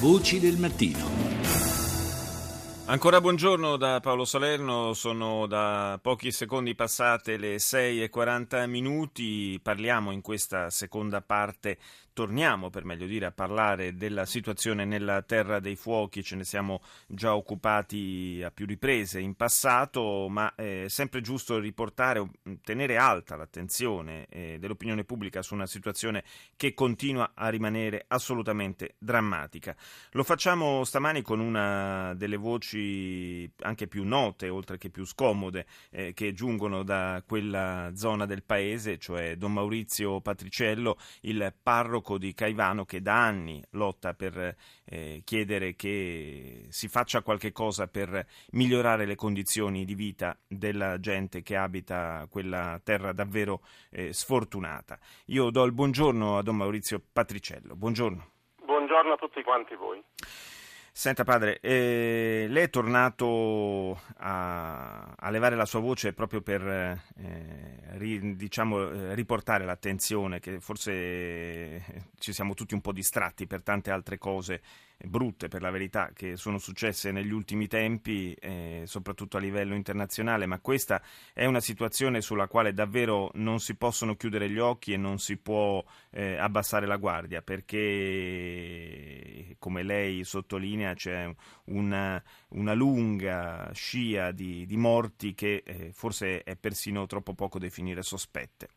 Voci del mattino. Ancora buongiorno da Paolo Salerno, sono da pochi secondi passate le 6 e 40 minuti, parliamo in questa seconda parte, torniamo per meglio dire a parlare della situazione nella Terra dei Fuochi, ce ne siamo già occupati a più riprese in passato, ma è sempre giusto riportare, tenere alta l'attenzione eh, dell'opinione pubblica su una situazione che continua a rimanere assolutamente drammatica. Lo facciamo stamani con una delle voci voci anche più note, oltre che più scomode, eh, che giungono da quella zona del paese, cioè Don Maurizio Patriciello, il parroco di Caivano che da anni lotta per eh, chiedere che si faccia qualche cosa per migliorare le condizioni di vita della gente che abita quella terra davvero eh, sfortunata. Io do il buongiorno a Don Maurizio Patriciello. Buongiorno. Buongiorno a tutti quanti voi. Senta padre, eh, lei è tornato a, a, levare la sua voce proprio per eh, ri, diciamo, eh, riportare l'attenzione, che forse ci siamo tutti un po' distratti per tante altre cose brutte per la verità che sono successe negli ultimi tempi, eh, soprattutto a livello internazionale, ma questa è una situazione sulla quale davvero non si possono chiudere gli occhi e non si può eh, abbassare la guardia, perché come lei sottolinea c'è una, una lunga scia di, di morti che eh, forse è persino troppo poco definire sospette.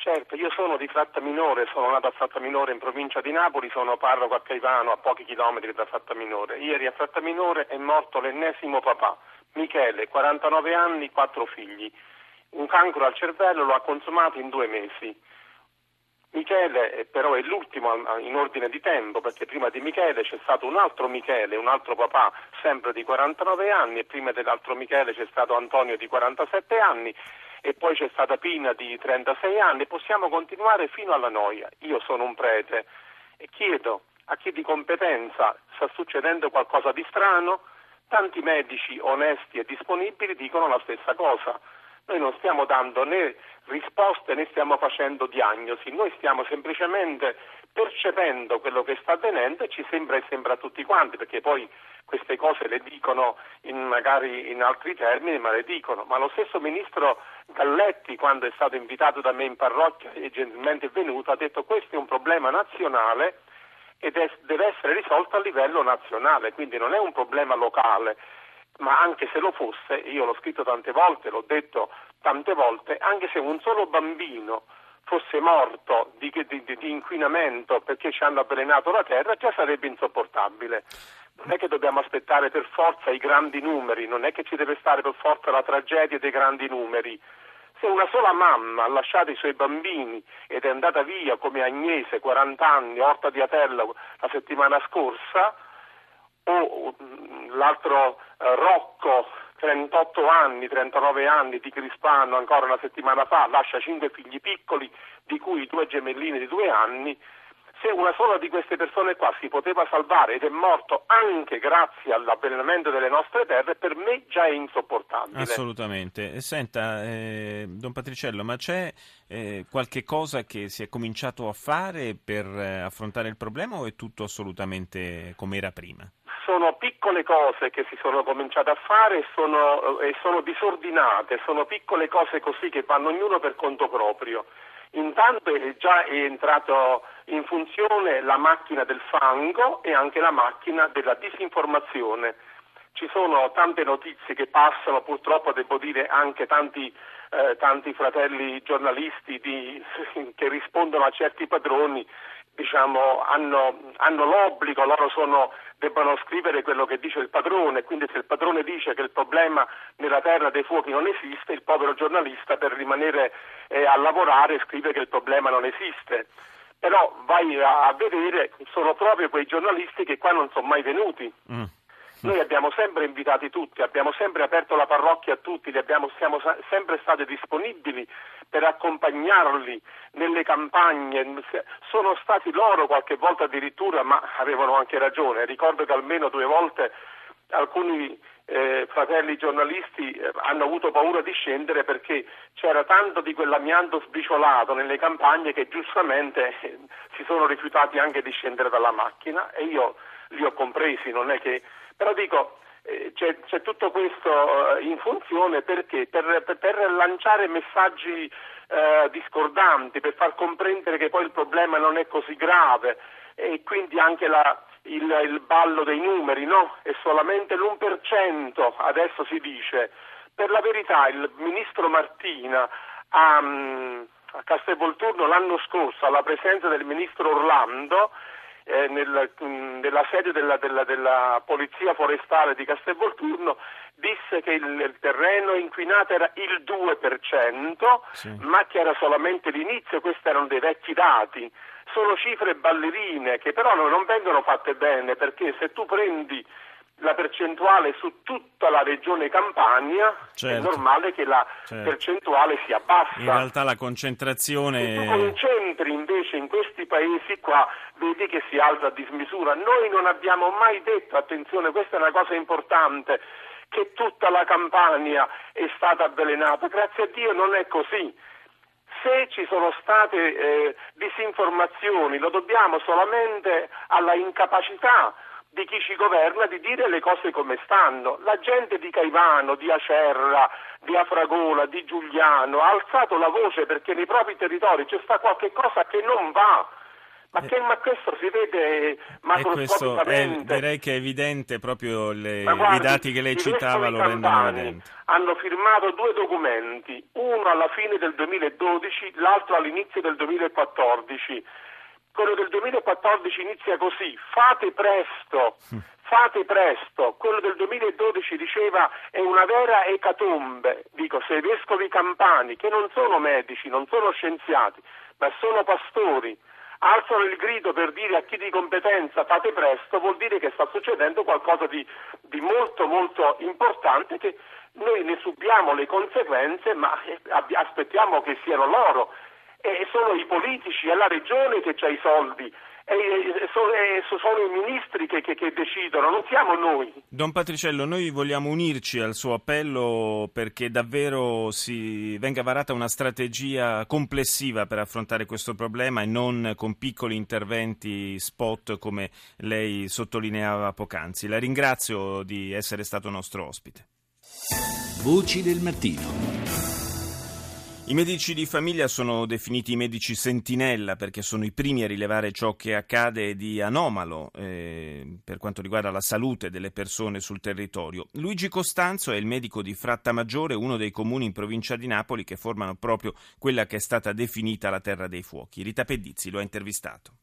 Certo, io sono di Fratta Minore, sono nato a Fratta Minore in provincia di Napoli, sono parroco a Caivano a pochi chilometri da Fratta Minore. Ieri a Fratta Minore è morto l'ennesimo papà, Michele, 49 anni, quattro figli. Un cancro al cervello lo ha consumato in due mesi. Michele eh, però è l'ultimo in ordine di tempo perché prima di Michele c'è stato un altro Michele, un altro papà sempre di 49 anni e prima dell'altro Michele c'è stato Antonio di 47 anni e poi c'è stata Pina di 36 anni, possiamo continuare fino alla noia. Io sono un prete e chiedo a chi di competenza sta succedendo qualcosa di strano, tanti medici onesti e disponibili dicono la stessa cosa. Noi non stiamo dando né risposte né stiamo facendo diagnosi, noi stiamo semplicemente percependo quello che sta avvenendo e ci sembra e sembra a tutti quanti, perché poi queste cose le dicono in, magari in altri termini, ma le dicono. Ma lo stesso ministro Galletti, quando è stato invitato da me in parrocchia e gentilmente è venuto, ha detto questo è un problema nazionale ed deve essere risolto a livello nazionale, quindi non è un problema locale ma anche se lo fosse, io l'ho scritto tante volte, l'ho detto tante volte, anche se un solo bambino fosse morto di, di, di, inquinamento perché ci hanno avvelenato la terra, già sarebbe insopportabile. Non è che dobbiamo aspettare per forza i grandi numeri, non è che ci deve stare per forza la tragedia dei grandi numeri. Se una sola mamma ha lasciato i suoi bambini ed è andata via come Agnese, 40 anni, Orta di Atella la settimana scorsa, o l'altro eh, Rocco 38 anni, 39 anni di Crispano ancora una settimana fa, lascia cinque figli piccoli, di cui due gemellini di due anni, se una sola di queste persone qua si poteva salvare ed è morto anche grazie all'avvelenamento delle nostre terre, per me già è insopportabile. Assolutamente. Senta, eh, Don Patriciello, ma c'è eh, qualche cosa che si è cominciato a fare per eh, affrontare il problema o è tutto assolutamente come era prima? Sono piccole cose che si sono cominciate a fare e sono, e sono disordinate, sono piccole cose così che vanno ognuno per conto proprio. Intanto è già entrata in funzione la macchina del fango e anche la macchina della disinformazione. Ci sono tante notizie che passano, purtroppo devo dire anche tanti, eh, tanti fratelli giornalisti di, che rispondono a certi padroni diciamo, hanno, hanno, l'obbligo, loro sono, debbono scrivere quello che dice il padrone, quindi se il padrone dice che il problema nella terra dei fuochi non esiste, il povero giornalista per rimanere eh, a lavorare scrive che il problema non esiste. Però vai a, a vedere, sono proprio quei giornalisti che qua non sono mai venuti. Mm. Noi abbiamo sempre invitati tutti, abbiamo sempre aperto la parrocchia a tutti, abbiamo, siamo sempre stati disponibili per accompagnarli nelle campagne. Sono stati loro qualche volta addirittura, ma avevano anche ragione. Ricordo che almeno due volte alcuni eh, fratelli giornalisti eh, hanno avuto paura di scendere perché c'era tanto di quell'amianto sbriciolato nelle campagne che giustamente eh, si sono rifiutati anche di scendere dalla macchina e io li ho compresi, non è che... però dico c'è, c'è, tutto questo eh, in funzione perché per, per, lanciare messaggi eh, discordanti, per far comprendere che poi il problema non è così grave e quindi anche la, il, il, ballo dei numeri, no? È solamente l'1%, adesso si dice. Per la verità il ministro Martina a, mm, a Castelvolturno l'anno scorso, alla presenza del ministro Orlando, eh, nel, mm, nella sede della, della, della, Polizia Forestale di Castelvolturno disse che il, il, terreno inquinato era il 2%, sì. ma che era solamente l'inizio, questi erano dei vecchi dati. Sono cifre ballerine che però non vengono fatte bene perché se tu prendi la percentuale su tutta la regione Campania, certo. è normale che la certo. percentuale sia bassa. In realtà la concentrazione... Se tu concentri invece in questi paesi qua, vedi che si alza a dismisura. Noi non abbiamo mai detto, attenzione, questa è una cosa importante, che tutta la Campania è stata avvelenata. Grazie a Dio non è così. Se ci sono state eh, disinformazioni, lo dobbiamo solamente alla incapacità di chi ci governa di dire le cose come stanno. La gente di Caivano, di Acerra, di Afragola, di Giuliano ha alzato la voce perché nei propri territori c'è sta qualche cosa che non va. Ma, che, ma, questo si vede macroscopicamente. È, direi che è evidente proprio le, guardi, i dati che lei citava lo rendono evidente. Hanno firmato due documenti, uno alla fine del 2012, l'altro all'inizio del 2014 quello del 2014 inizia così, fate presto, fate presto, quello del 2012 diceva è una vera ecatombe, dico se i vescovi campani, che non sono medici, non sono scienziati, ma sono pastori, alzano il grido per dire a chi di competenza fate presto, vuol dire che sta succedendo qualcosa di, di molto molto importante che noi ne subiamo le conseguenze, ma eh, aspettiamo che siano loro sono i politici, è la regione che ha i soldi. E sono i ministri che, che, che, decidono, non siamo noi. Don Patriciello, noi vogliamo unirci al suo appello perché davvero si venga varata una strategia complessiva per affrontare questo problema e non con piccoli interventi spot come lei sottolineava poc'anzi. La ringrazio di essere stato nostro ospite. Voci del mattino. I medici di famiglia sono definiti i medici sentinella perché sono i primi a rilevare ciò che accade di anomalo eh, per quanto riguarda la salute delle persone sul territorio. Luigi Costanzo è il medico di Frattamaggiore, uno dei comuni in provincia di Napoli che formano proprio quella che è stata definita la terra dei fuochi. Rita Pedizzi lo ha intervistato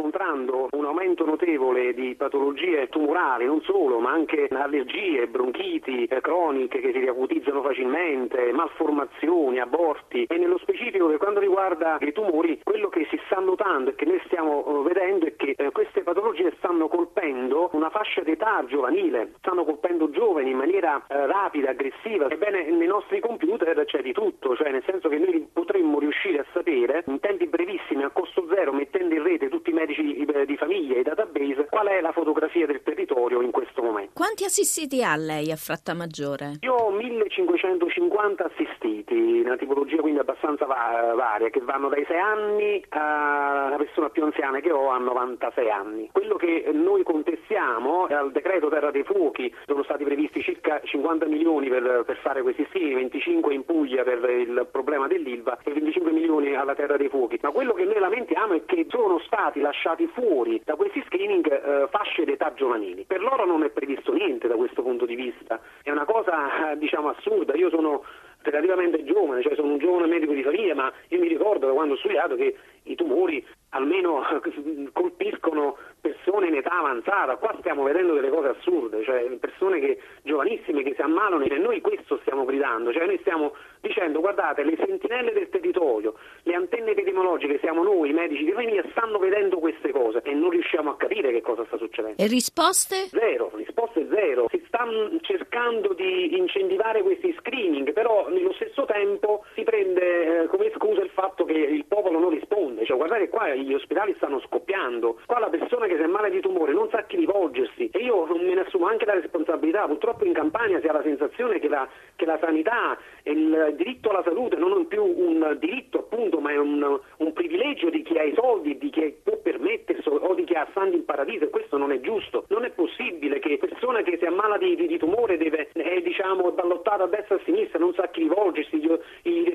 registrando un aumento notevole di patologie tumorali, non solo, ma anche allergie, bronchiti eh, croniche che si riacutizzano facilmente, malformazioni, aborti e nello specifico per quanto riguarda i tumori, quello che si sta notando e che noi stiamo eh, vedendo è che eh, queste patologie stanno colpendo una fascia d'età giovanile, stanno colpendo giovani in maniera rapida, aggressiva. Ebbene, nei nostri computer c'è di tutto, cioè nel senso che noi potremmo riuscire a sapere in tempi brevissimi, a costo zero, mettendo in rete tutti i medici di, di famiglia e database, qual è la fotografia del territorio in questo. Quanti assistiti ha lei a Frattamaggiore? Io ho 1550 assistiti, una tipologia quindi abbastanza va- varia, che vanno dai 6 anni alla persona più anziana che ho a 96 anni. Quello che noi contestiamo è al decreto Terra dei Fuochi, sono stati previsti circa 50 milioni per, per fare questi stili, 25 in Puglia per il problema dell'Ilva e 25 milioni alla Terra dei Fuochi. Ma quello che noi lamentiamo è che sono stati lasciati fuori da questi screening eh, fasce d'età giovanili. Per loro non è previsto niente da questo punto di vista, è una cosa eh, diciamo assurda. Io sono relativamente giovane, cioè sono un giovane medico di famiglia, ma io mi ricordo da quando ho studiato che i tumori almeno colpiscono persone in età avanzata, qua stiamo vedendo delle cose assurde, cioè persone che, giovanissime che si ammalano e noi questo stiamo gridando, cioè noi stiamo dicendo guardate le sentinelle del territorio, le antenne epidemiologiche, siamo noi, i medici di famiglia, stanno vedendo queste cose e non riusciamo a capire che cosa sta succedendo. E risposte? Zero, risposte zero. Si stanno cercando di incentivare questi screening, però nello stesso tempo si prende eh, come scusa il fatto che il popolo non risponde fiducia, guardate qua gli ospedali stanno scoppiando, qua la persona che si è male di tumore non sa a chi rivolgersi. E io me ne assumo anche la responsabilità, purtroppo in Campania si ha la sensazione che la, che la sanità e il diritto alla salute non è più un diritto appunto ma è un, un privilegio di chi ha i soldi, di chi può permettersi o di chi ha santi in paradiso e questo non è giusto, non è possibile che persona che si ammala di, di, di tumore deve, è diciamo ballottata a destra e a sinistra, non sa a chi rivolgersi, gli, i reparti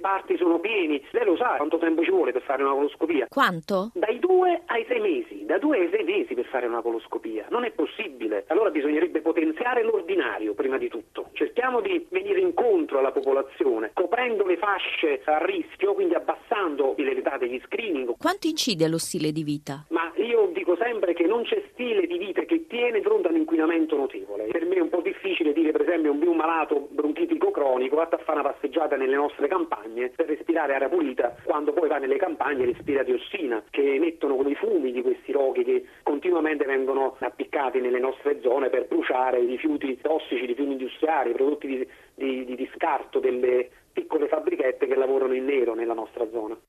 sono pieni, lei lo sa quanto tempo ci vuole per fare una coloscopia? Quanto? Dai due ai sei mesi, da due ai sei mesi per fare una coloscopia, non è possibile. Allora bisognerebbe potenziare l'ordinario prima di tutto. Cerchiamo di venire incontro alla popolazione, coprendo le fasce a rischio, quindi abbassando l'età degli screening. Quanto incide lo stile di vita? Ma io dico sempre che non c'è stile di vita che tiene fronte a un inquinamento notevole. Per me è un po' difficile dire per esempio un malato bronchitico cronico va a fare una passeggiata nelle nostre campagne per respirare aria pulita quando poi va nelle campagne e respira diossina che emettono come i fumi di questi roghi che continuamente vengono appiccati nelle nostre zone per bruciare i rifiuti tossici, i rifiuti industriali, i prodotti di, di, di scarto delle piccole fabbrichette che lavorano in nero nella nostra zona.